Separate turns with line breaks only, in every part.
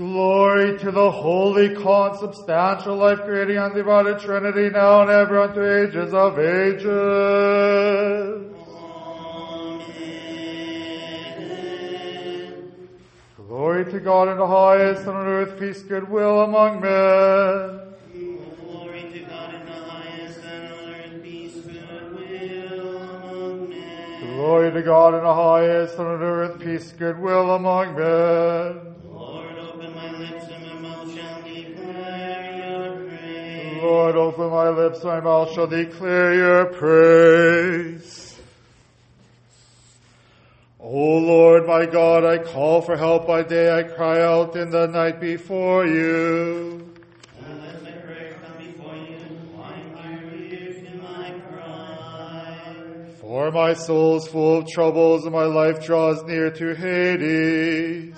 Glory to the holy, consubstantial, life-creating, undivided Trinity, now and ever, unto ages of ages. Glory to God in the highest, and on earth peace, goodwill among men.
Glory to God in the highest, and on earth peace, goodwill among men.
Glory to God in the highest, and on earth peace, goodwill among men.
Open my lips, my mouth shall declare your praise.
O Lord, my God, I call for help by day, I cry out in the night before you.
And let my prayer come before you. Incline your ear to my cry.
For my soul's full of troubles, and my life draws near to Hades.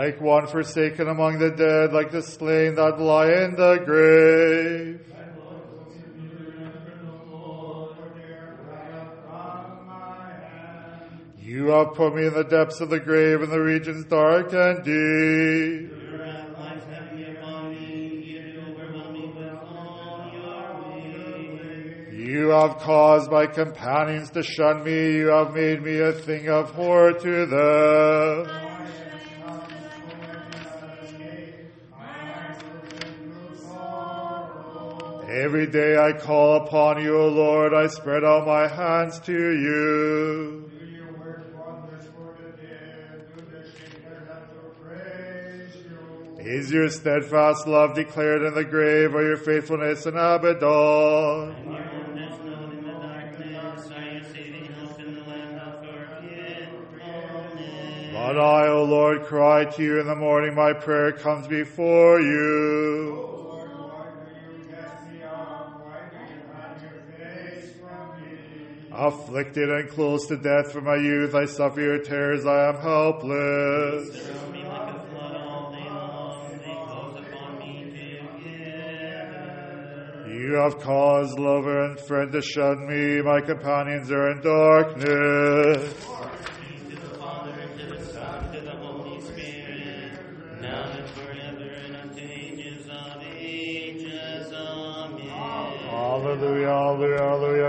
Like one forsaken among the dead, like the slain that lie in the grave. You have put me in the depths of the grave, in the regions dark and deep.
You
have caused my companions to shun me. You have made me a thing of horror to them. Every day I call upon you, O Lord. I spread out my hands to you. Is your steadfast love declared in the grave, or your faithfulness in Abaddon?
Your wonders known in the darkness. Are your saving help in the land of forgetfulness?
But I, O Lord, cry to you in the morning. My prayer comes before you. Afflicted and close to death from my youth, I suffer your terrors. I am helpless.
Surround me like a flood all day long. They close upon me together.
You have caused lover and friend to shun me. My companions are in darkness.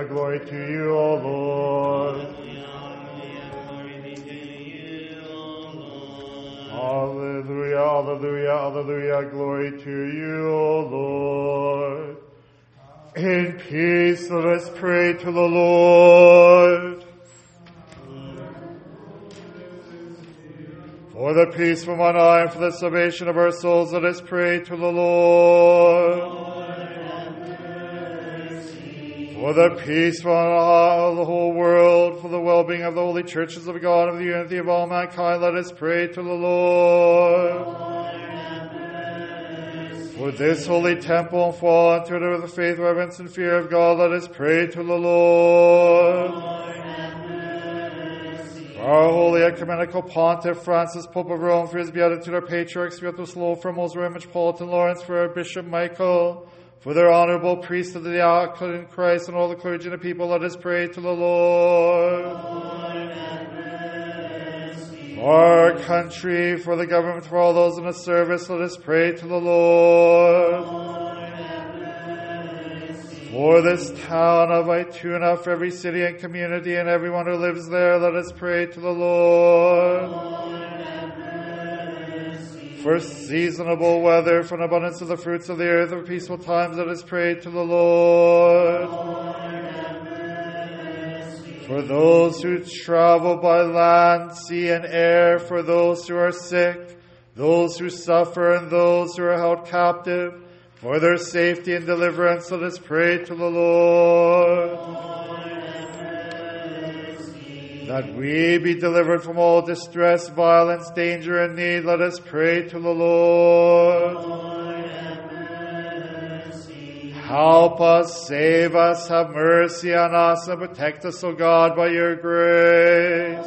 Glory to you, O Lord.
Hallelujah, hallelujah.
Hallelujah. Glory to you, O Lord. In peace, let us pray to the Lord. For the peace from on high and for the salvation of our souls, let us pray to the Lord. For the peace of the whole world, for the well-being of the holy churches of God, of the unity of all mankind, let us pray to the Lord. For this holy temple and for all entered with the faith, reverence, and fear of God, let us pray to the Lord. For our holy ecumenical pontiff Francis, Pope of Rome, for his beatitude, our patriarchs, Sviatoslav, for Mosrem, Metropolitan Lawrence, for our Bishop Michael, for their honorable priests of the diaconate in Christ, and all the clergy and the people, let us pray to the Lord. For our country, for the government, for all those in the service, let us pray to the Lord. For this town of Ituna, for every city and community and everyone who lives there, let us pray to the Lord. For seasonable weather, for an abundance of the fruits of the earth, for peaceful times, let us pray to the Lord. For those who travel by land, sea, and air, for those who are sick, those who suffer, and those who are held captive, for their safety and deliverance, let us pray to the Lord. That we be delivered from all distress, violence, danger, and need, let us pray to the Lord. Help us, save us, have mercy on us, and protect us, O God, by your grace.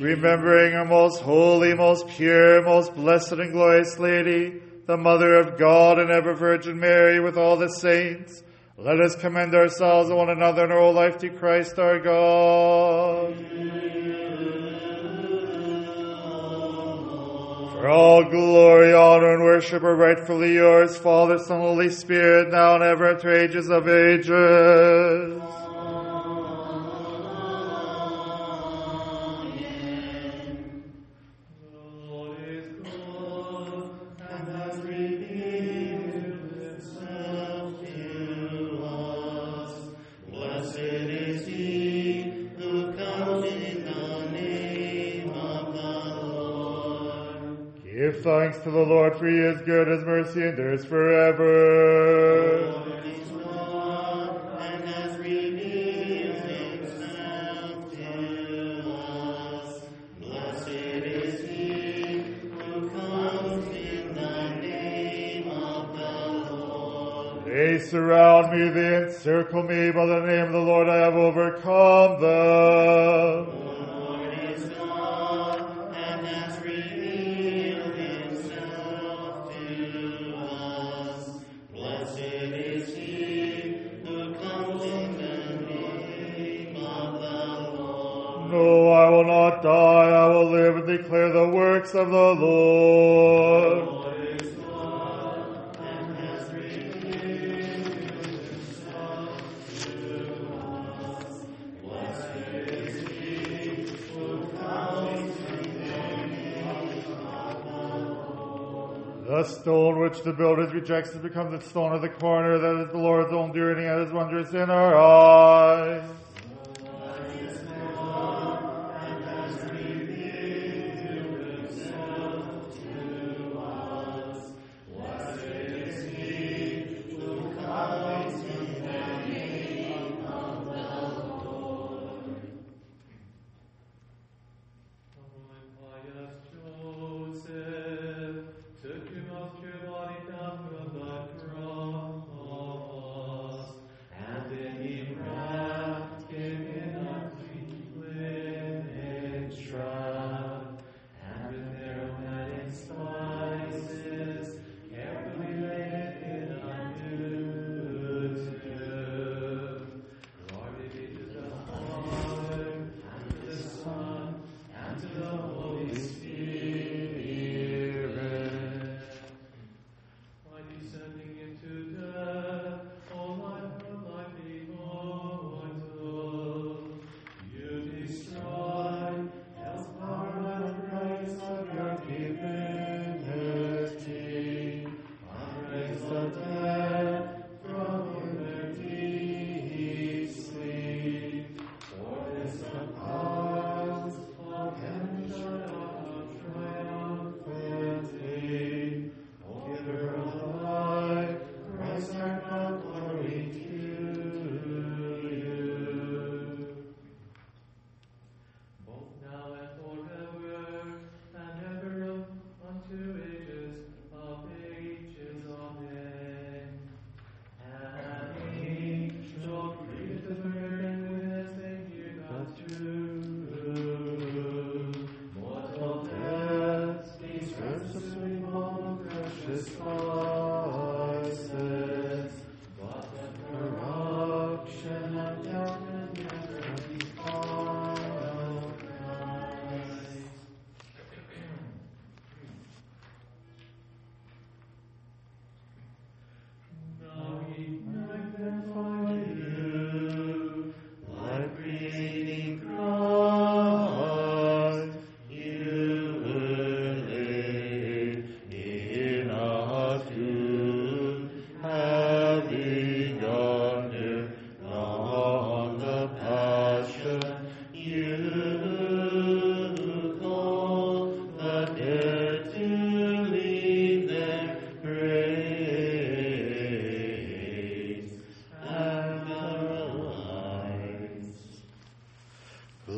Remembering our most holy, most pure, most blessed and glorious Lady, the Mother of God and ever Virgin Mary, with all the saints,
let us commend ourselves and one another in our whole life to Christ our God. For all glory, honor, and worship are rightfully yours, Father, Son, Holy Spirit, now and ever, to ages of ages. thanks to the Lord, for he is good, his mercy endures forever. They surround me, they encircle me, by the name of the Lord I have overcome them.
of the Lord.
The Lord
The
stone which the builders rejected becomes the stone of the corner, that is the Lord's own doing, and his wonders in our eyes.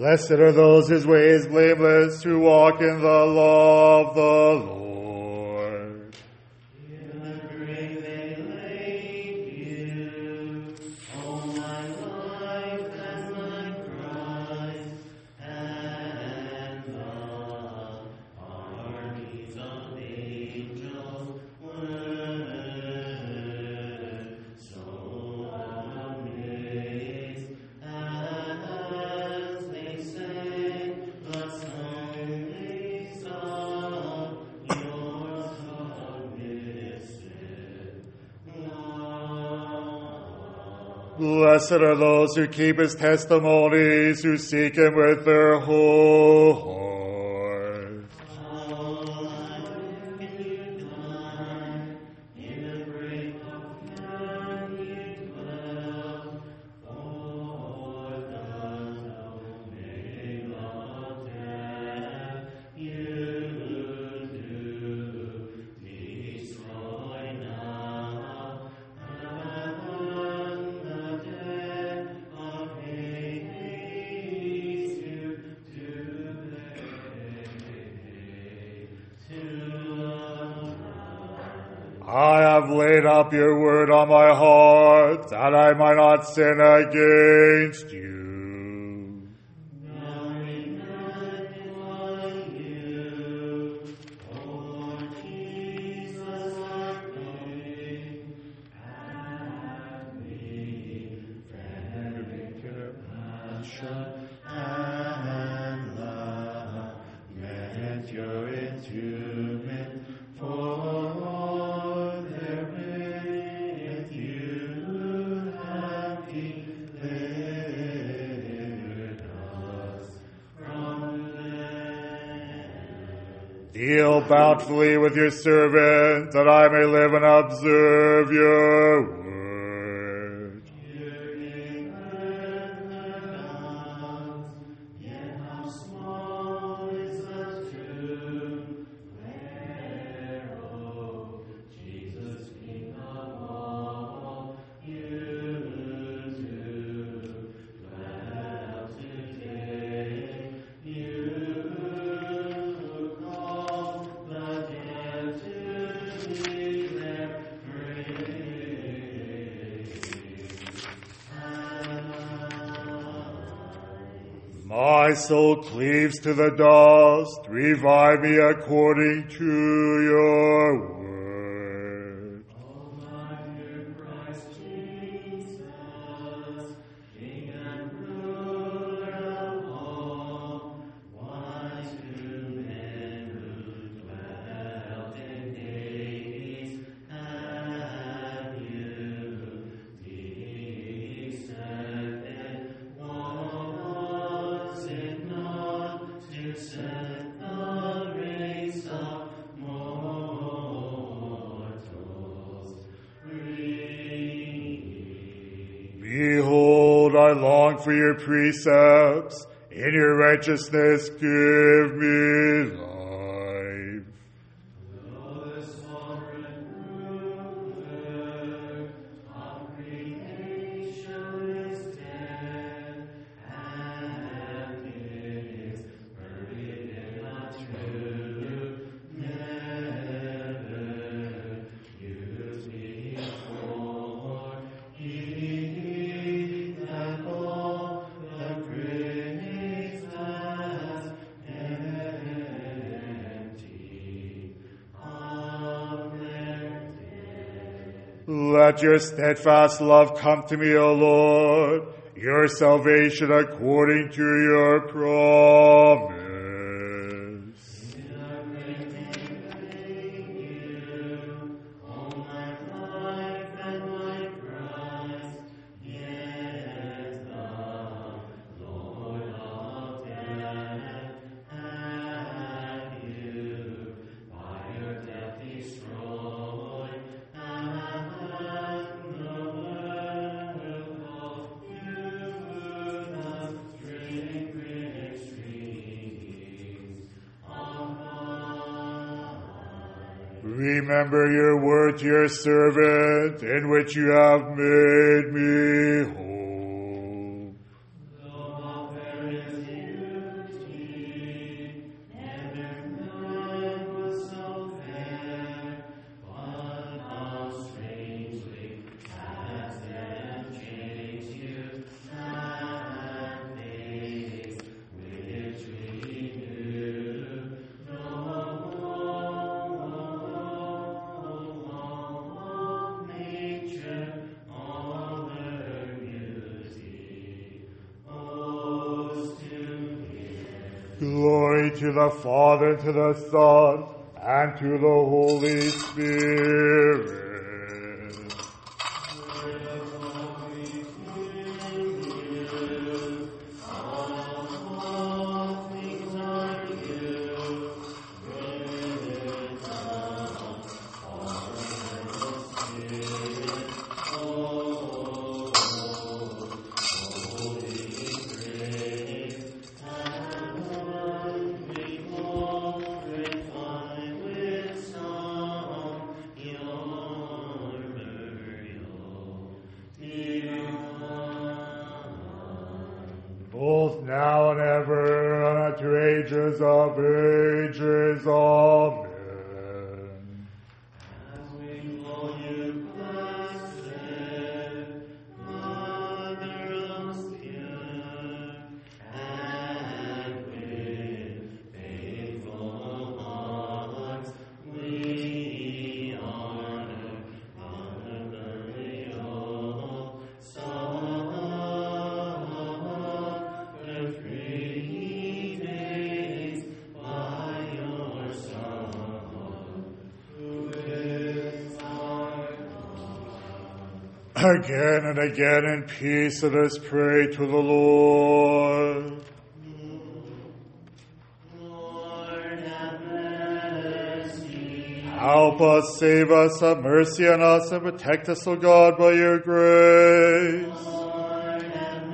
Blessed are those whose ways blameless, who walk in the law of the Lord. Blessed are those who keep his testimonies, who seek him with their whole I have laid up your word on my heart, that I might not sin against you. Bountifully with your servant, that I may live and observe your soul cleaves to the dust. Revive me according to your for your precepts. In your righteousness, give me Your steadfast love come to me, O Lord, your salvation according to your promise. Remember your word to your servant, in which you have made me to the Father, to the Son, and to the Holy Spirit.
both now and ever, and at ages of age.
Again and again in peace, let us pray to the Lord. Help us, save us, have mercy on us, and protect us, O God, by your grace.
Lord, have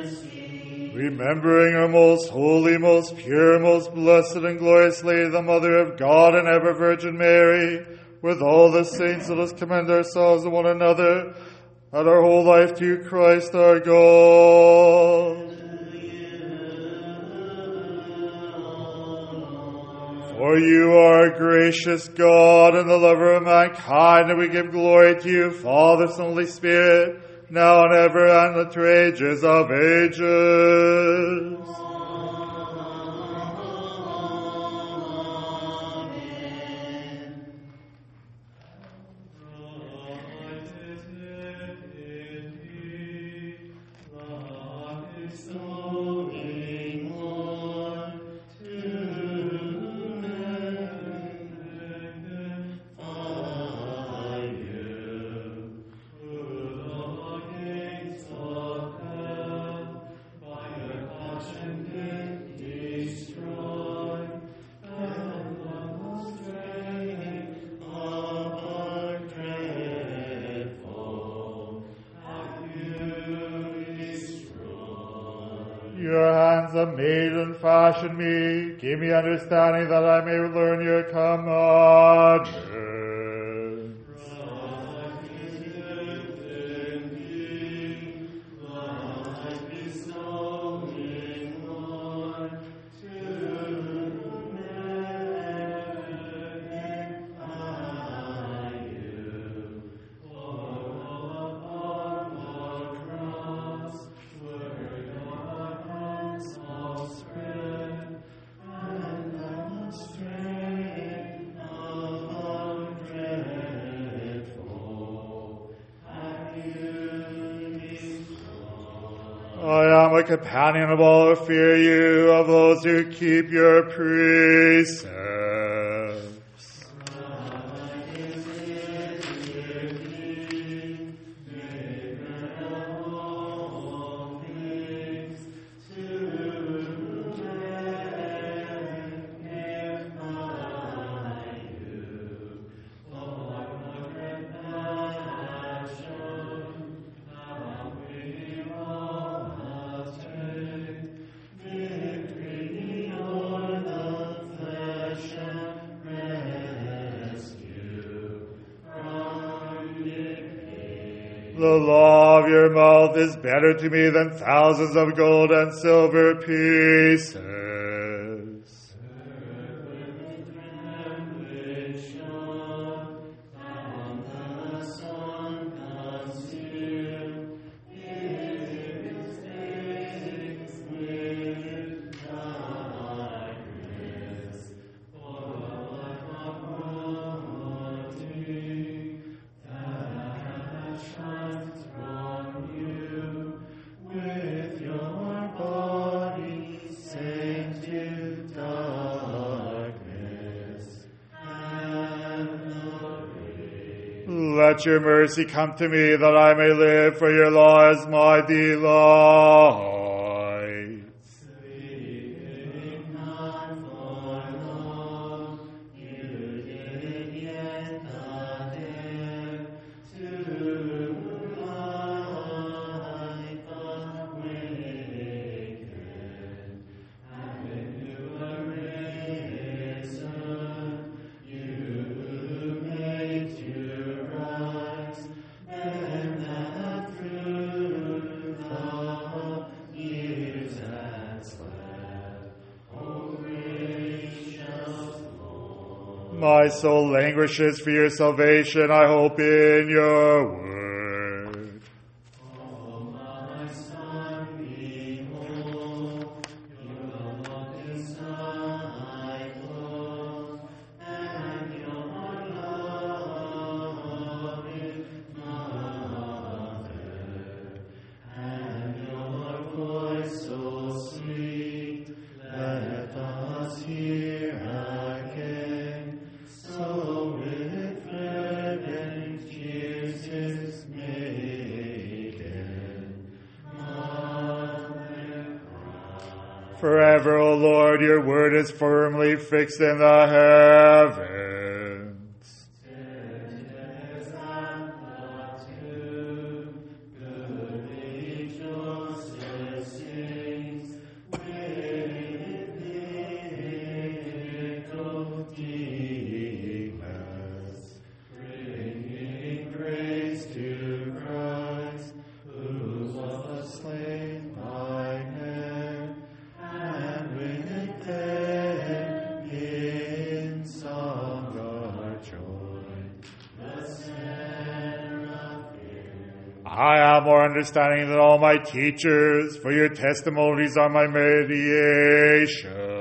mercy.
Remembering our most holy, most pure, most blessed, and glorious Lady, the Mother of God and ever Virgin Mary, with all the saints, let us commend ourselves to one another and our whole life to Christ our God. For you are a gracious God and the lover of mankind, and we give glory to you, Father, Son, Holy Spirit, now and ever, and to ages of ages. Made and fashioned me. Give me understanding that I may learn your commandments. I am companion of all who fear you, of those who keep your precepts. The law of your mouth is better to me than thousands of gold and silver pieces.
Your
mercy come to me that I may live, for your law is my delight. My soul languishes for your salvation. I hope in your word. Is firmly fixed in the heavens. Understanding than all my teachers, for your testimonies are my mediation.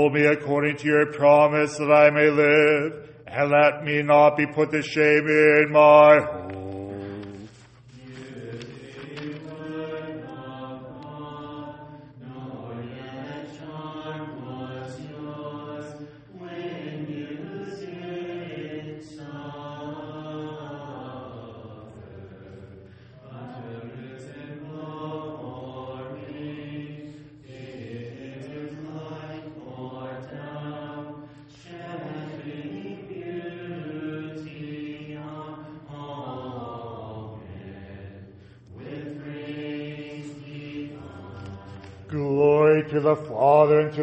Uphold me according to your promise that I may live, and let me not be put to shame in my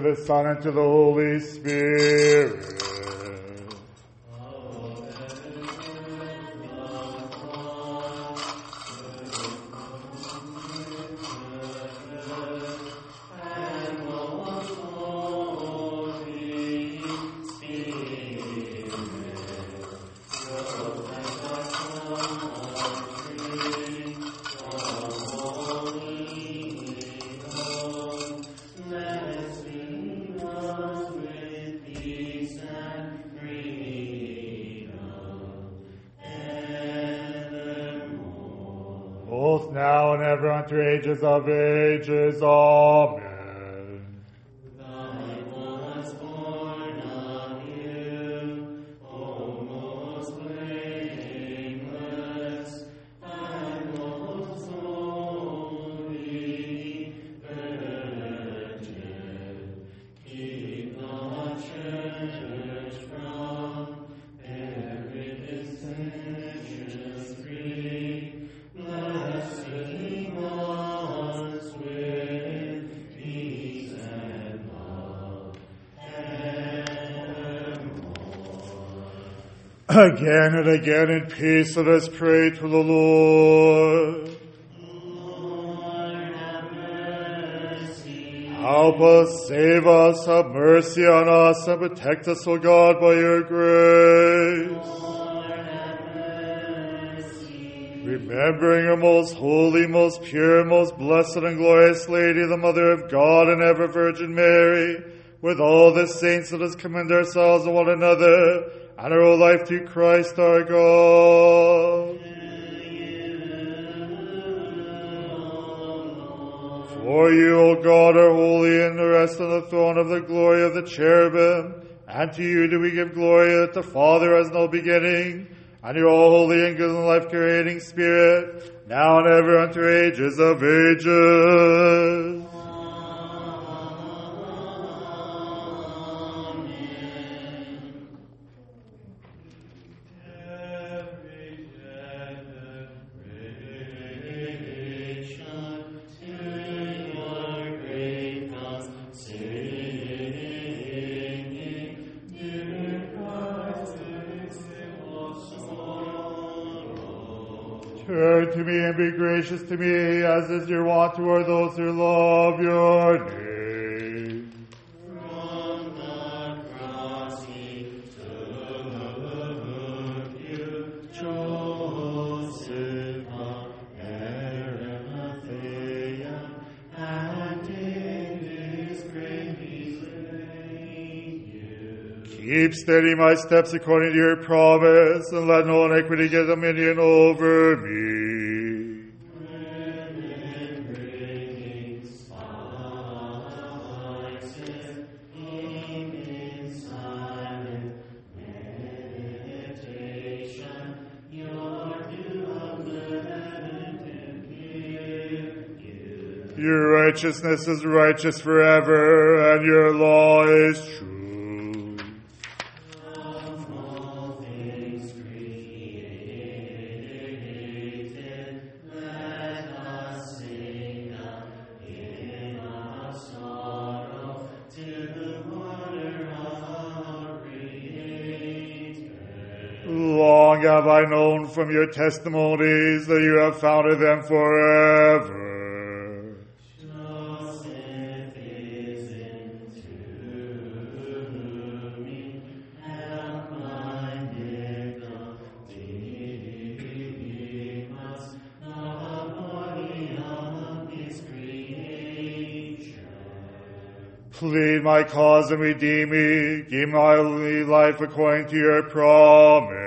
to the Son, and to the Holy Spirit. Unto ages of ages. Amen. Again and again in peace let us pray to the Lord.
Lord.
Help us, save us, have mercy on us, and protect us, O God, by your grace. Remembering our most holy, most pure, most blessed and glorious Lady, the Mother of God and ever Virgin Mary, with all the saints let us commend ourselves to one another, and our whole life to Christ our God. For you, O God, are holy and rest on the throne of the glory of the cherubim. And to you do we give glory that the Father has no beginning, and you are all holy and good and life creating Spirit, now and ever unto ages of ages. Toward those who love your name.
From the cross he took you, Joseph of Arimathea, and in his grave he laid you.
Keep steady my steps according to your promise, and let no iniquity get dominion over me. Righteousness is righteous forever, and your law is true. Long have I known from your testimonies that you have founded them forever. My cause and redeem me. Give my only life according to your promise.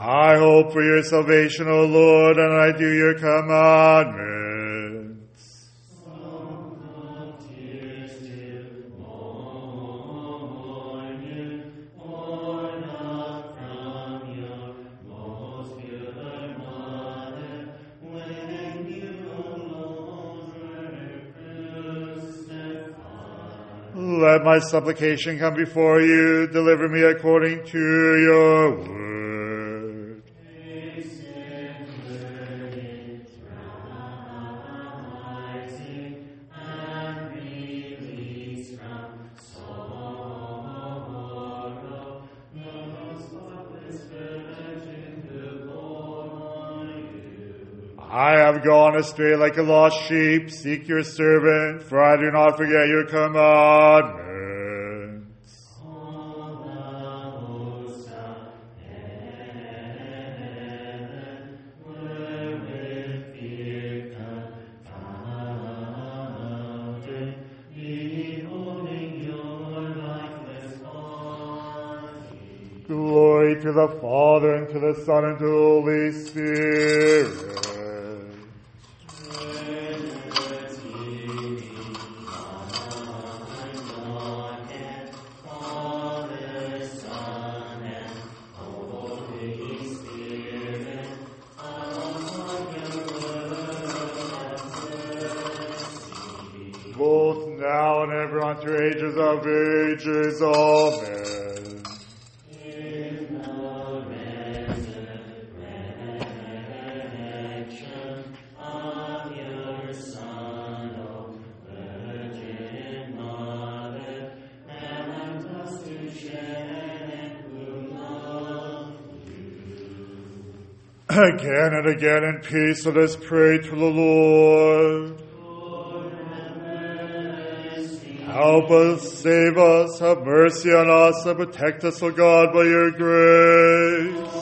I hope for your salvation, O Lord, and I do your commandments. My supplication come before you. Deliver me according to your word. I have gone astray like a lost sheep. Seek your servant, for I do not forget your commandments. The Father, and to the Son, and to the Holy Spirit. Again and again in peace let us pray to the Lord. Help us, save us, have mercy on us, and protect us, O God, by your grace.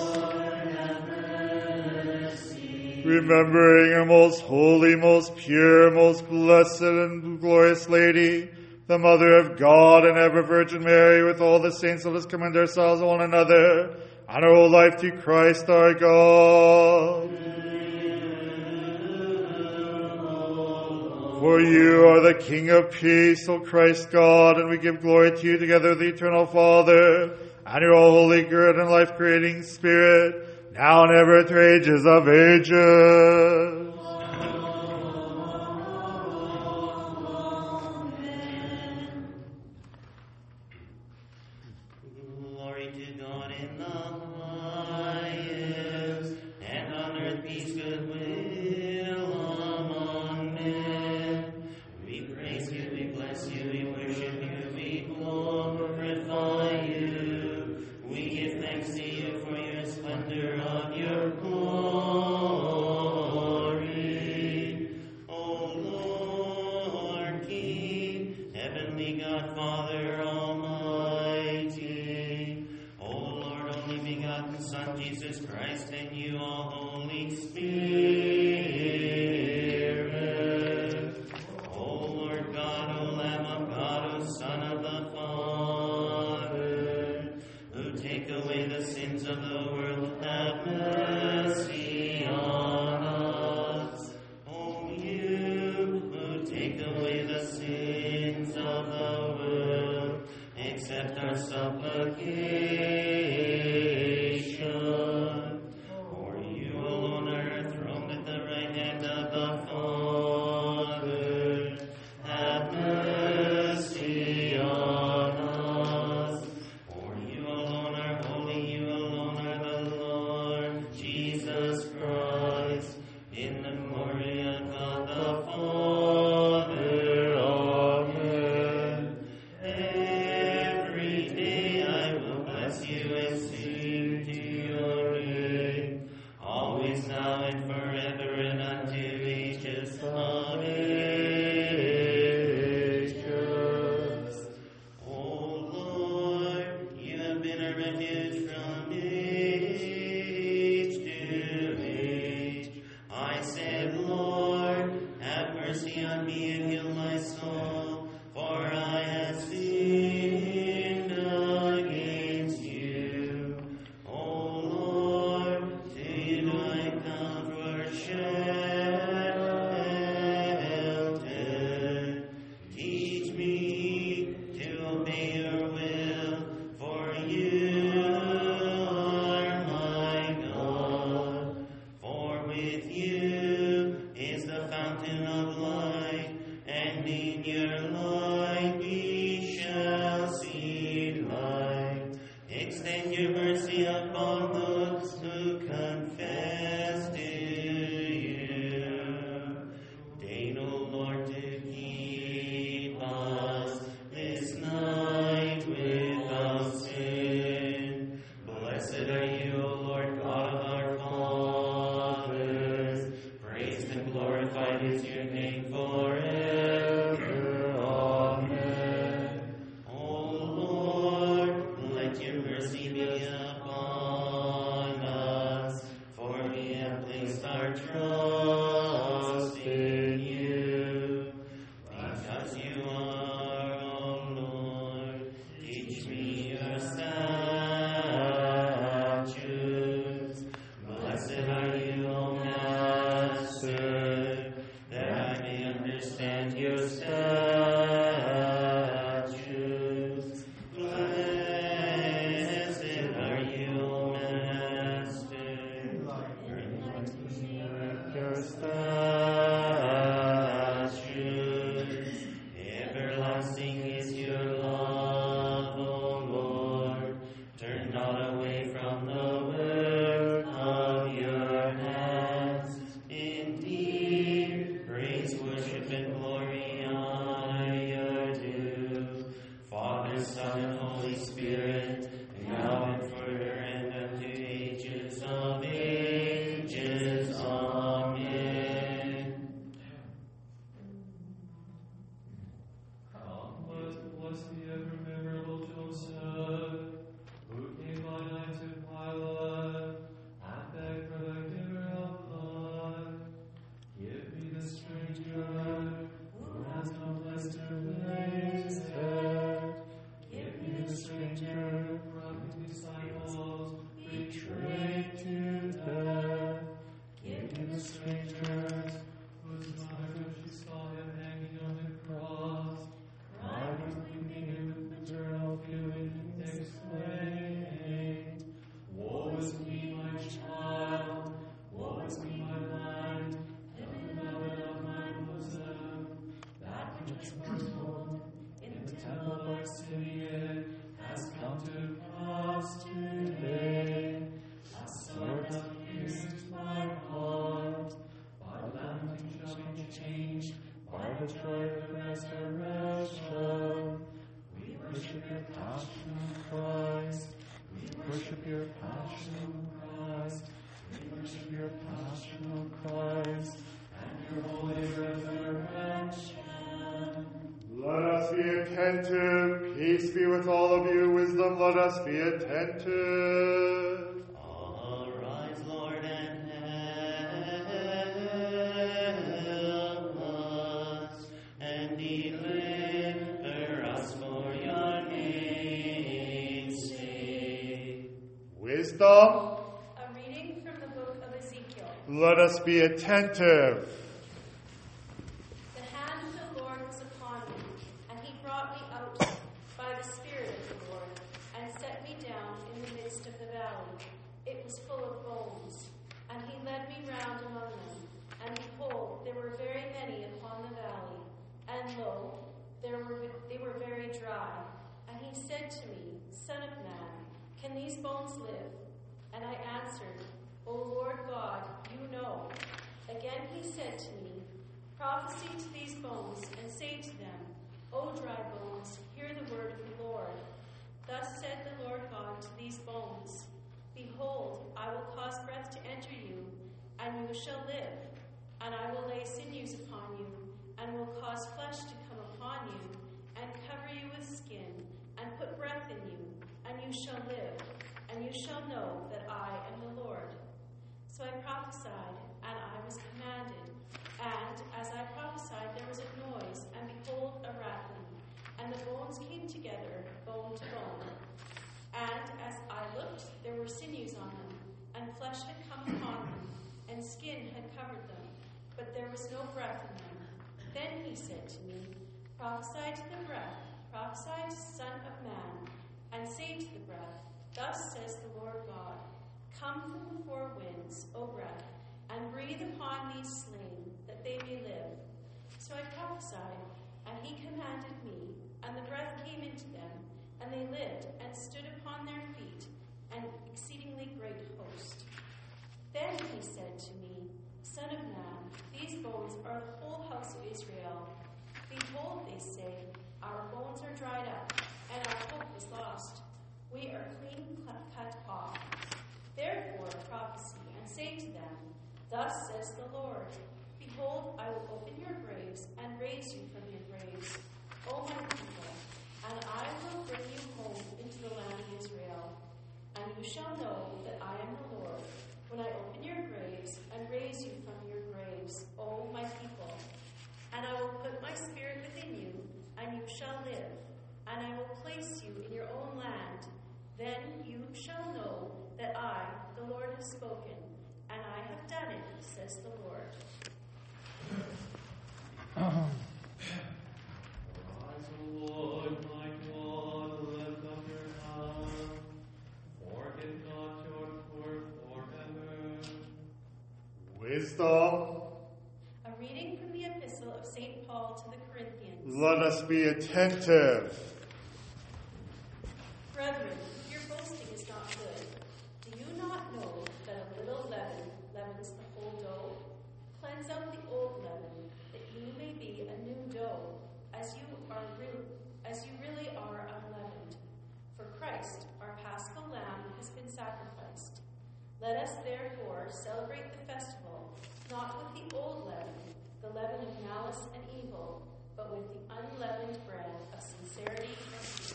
Remembering our most holy, most pure, most blessed, and glorious Lady, the Mother of God and ever Virgin Mary, with all the saints, let us commend ourselves one another, and our whole life to Christ our God. For you are the King of peace, O Christ God, and we give glory to you together with the eternal Father, and your holy, good, and life creating Spirit, now and ever to ages of ages. Amen.
attentive. Peace be with all of you. Wisdom, let us be attentive.
Arise, Lord, and help us, and deliver us from our iniquity.
Wisdom.
A reading from the book of Ezekiel.
Let us be attentive. Breathe upon these slain, that they may live. So I prophesied, and he commanded me, and the breath came into them, and they lived, and stood upon their feet, an exceedingly great host. Then he said to me, Son of man, these bones are the whole house of Israel. Behold, they say, Our bones are dried up, and our hope is lost. We are clean cut off. Therefore prophesy, and say to them, Thus says the Lord, Behold, I will open your graves, and raise you from your graves, O my people, and I will bring you home into the land of Israel. And you shall know that I am the Lord, when I open your graves, and raise you from your graves, O my people. And I will put my spirit within you, and you shall live, and I will place you in your own land. Then you shall know that I, the Lord, have spoken, and I have done it, says the Lord.
Arise, O Lord, my God, lift up your hand. Forget not your poor forever.
Wisdom.
A reading from the epistle of St. Paul to the Corinthians.
Let us be attentive.
Brethren, your boasting is not good. Do you not know that a little leaven leavens the whole dough? Cleanse out the old leaven, that you may be a new dough, as you are re- as you really are unleavened. For Christ, our paschal lamb, has been sacrificed. Let us therefore celebrate the festival, not with the old leaven, the leaven of malice and evil, but with the unleavened bread of sincerity and truth.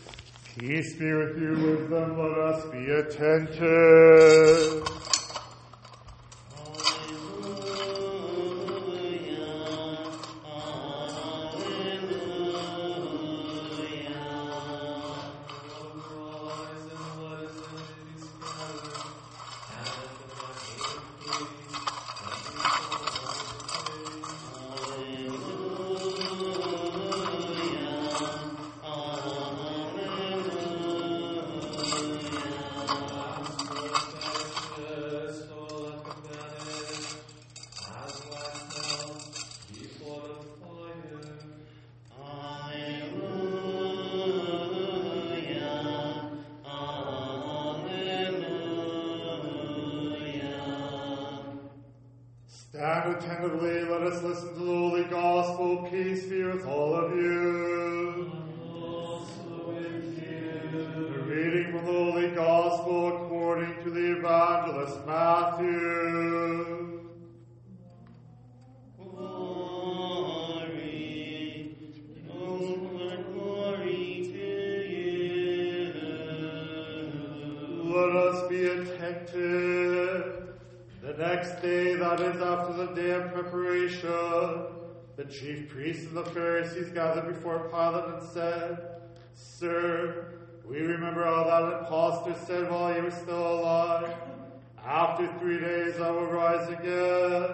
Peace be with you, wisdom. Let us be attentive.
The
chief priests and the Pharisees gathered before Pilate and said, Sir, we remember all that impostor said while he was still alive, After three days I will rise again.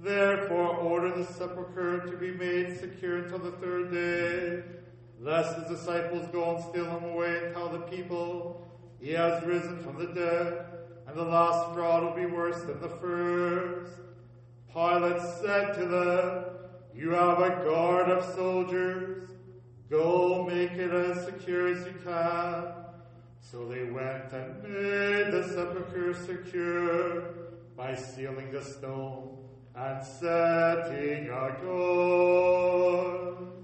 Therefore, order the sepulchre to be made secure until the third day, lest his disciples go and steal him away and tell the people, He has risen from the dead, and the last fraud will be worse than the first. Pilate said to them, You have a guard of soldiers. Go make it as secure as you can. So they went and made the sepulchre secure, by sealing the stone and setting a guard.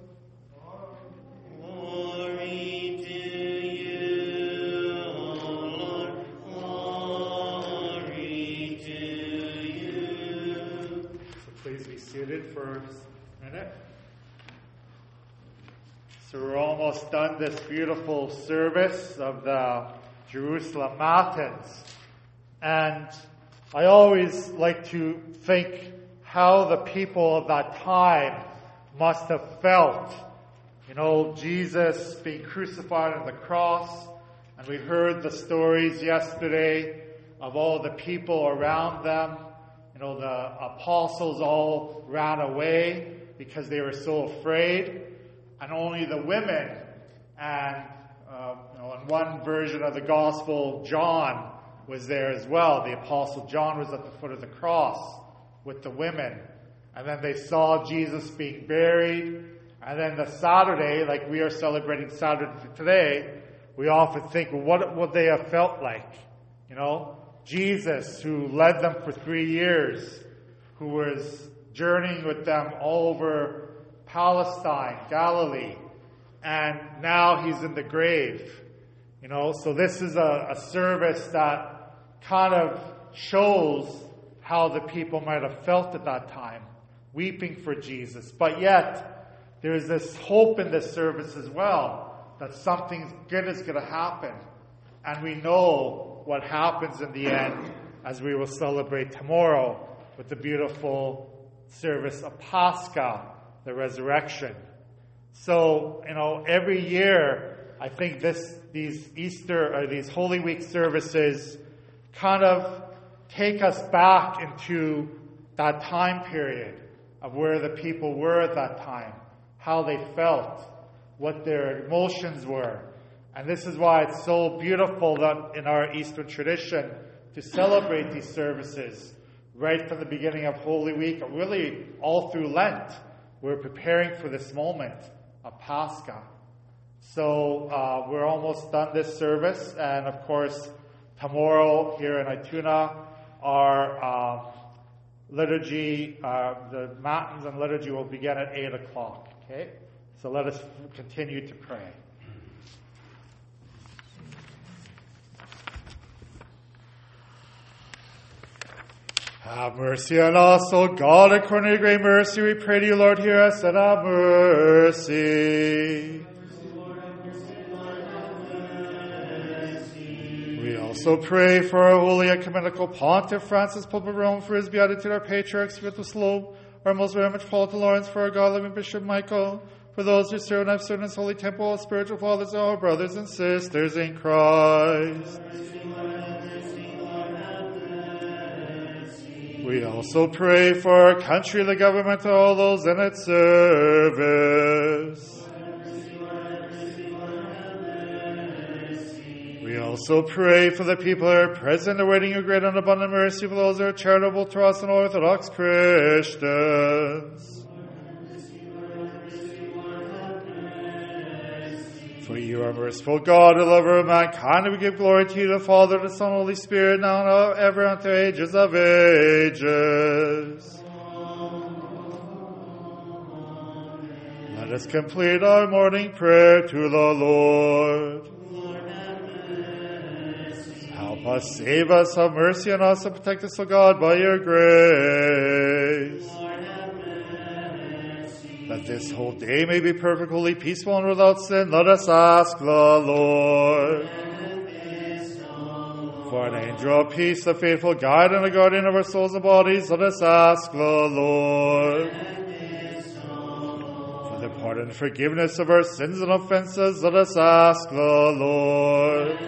For a minute. So we're almost done this beautiful service of the Jerusalem Matins. And I always like to think how the people of that time must have felt. You know, Jesus being crucified on the cross, and we heard the stories yesterday of all the people around them. You know, the apostles all ran away because they were so afraid, and only the women and uh, you know, in one version of the gospel, John was there as well. The apostle John was at the foot of the cross with the women. And then they saw Jesus being buried. And then the Saturday, like we are celebrating Saturday today, we often think, well, what would they have felt like? You know, Jesus, who led them for three years, who was journeying with them all over Palestine, Galilee, and now he's in the grave. You know, so this is a, a service that kind of shows how the people might have felt at that time, weeping for Jesus. But yet, there's this hope in this service as well that something good is going to happen. And we know what happens in the end as we will celebrate tomorrow with the beautiful service of Pascha, the resurrection. So, you know, every year, I think this, these Easter or these Holy Week services kind of take us back into that time period of where the people were at that time, how they felt, what their emotions were. And this is why it's so beautiful that in our Eastern tradition to celebrate these services right from the beginning of Holy Week, really all through Lent. We're preparing for this moment of Pascha. So uh, we're almost done this service, and of course, tomorrow here in Ituna, our uh, liturgy, uh, the matins and liturgy will begin at 8 o'clock. Okay? So let us continue to pray. Have mercy on us, O God, according to great mercy, we pray to you, Lord, hear us and have mercy. We also pray for our holy ecumenical pontiff Francis, Pope of Rome, for his beatitude, our patriarchs, Sviatoslav, our most Paul to Lawrence, for our God-loving Bishop Michael, for those who serve and have served in his holy temple, all spiritual fathers, our brothers and sisters in Christ. We also pray for our country, the government, all those in its service. We also pray for the people who are present, awaiting your great and abundant mercy for those who are charitable to us and Orthodox Christians. For you are merciful God, the lover of mankind, and we give glory to you, the Father, the Son, Holy Spirit, now and ever, unto ages of ages. Let us complete our morning prayer to the Lord. Help us, save us, have mercy on us, and protect us, O God, by your grace. That this whole day may be perfectly peaceful and without sin, let us ask the Lord. For an angel of peace, the faithful guide and the guardian of our souls and bodies, let us ask the Lord. For the pardon and forgiveness of our sins and offenses, let us ask the Lord.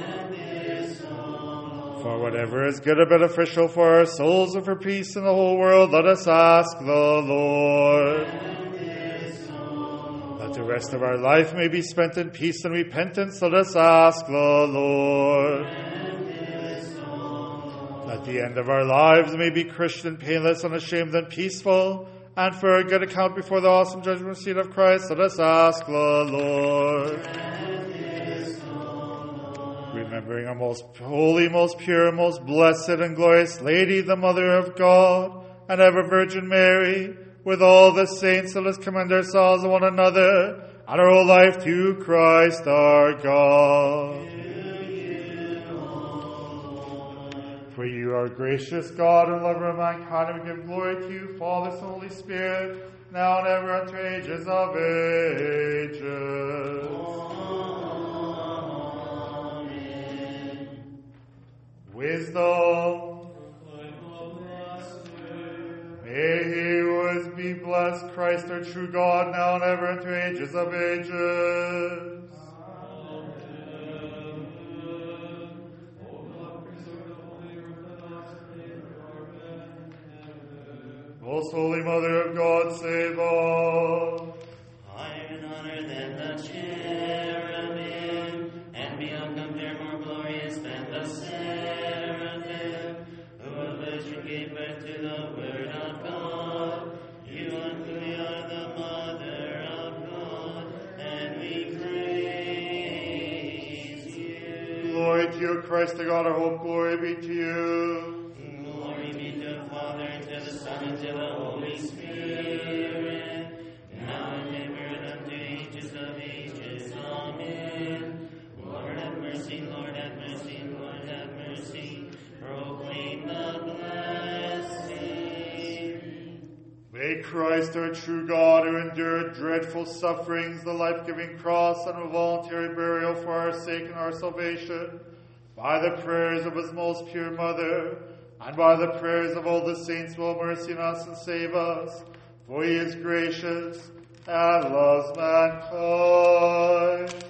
For whatever is good and beneficial for our souls and for peace in the whole world, let us ask the Lord. Rest of our life may be spent in peace and repentance, let us ask the Lord. That the end of our lives may be Christian, painless, unashamed, and peaceful, and for a good account before the awesome judgment seat of Christ, let us ask the Lord. Remembering our most holy, most pure, most blessed and glorious Lady, the Mother of God, and ever Virgin Mary, with all the saints, let us commend ourselves and one another and our whole life to Christ our God. For you are gracious God and lover of mankind, and we give glory to you, Father, Son, Holy Spirit, now and ever unto ages of ages. Wisdom. May he who is be blessed, Christ our true God, now and ever unto ages of ages. Most Holy Mother of God, save us. Christ the God, our hope. Glory be to you.
Glory be to the Father, and to the Son, and to the Holy Spirit, now and ever, and unto ages of ages. Amen. Lord have mercy, Lord have mercy, Lord have mercy. Proclaim the blessing.
May Christ, our true God, who endured dreadful sufferings, the life-giving cross, and a voluntary burial for our sake and our salvation, by the prayers of his most pure mother, and by the prayers of all the saints, will mercy on us and save us. For he is gracious and loves mankind.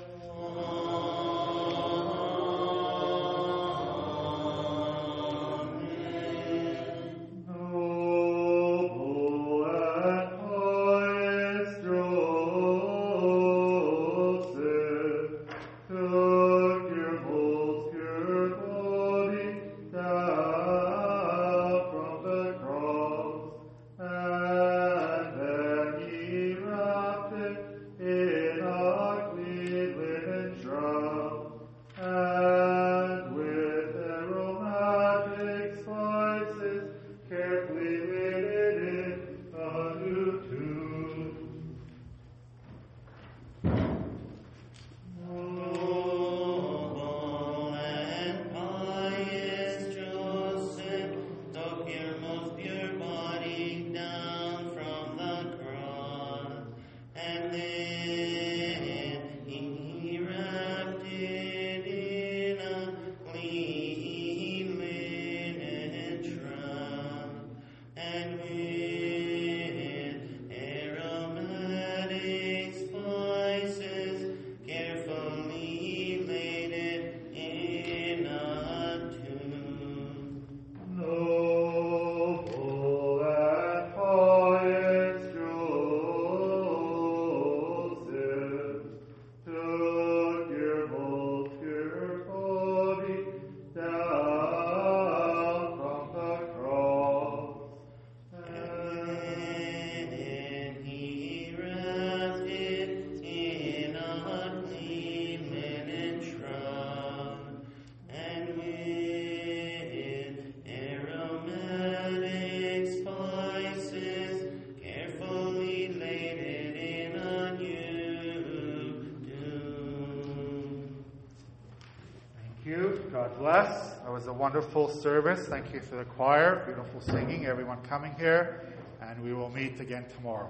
Bless. That was a wonderful service. Thank you for the choir, beautiful singing, everyone coming here, and we will meet again tomorrow.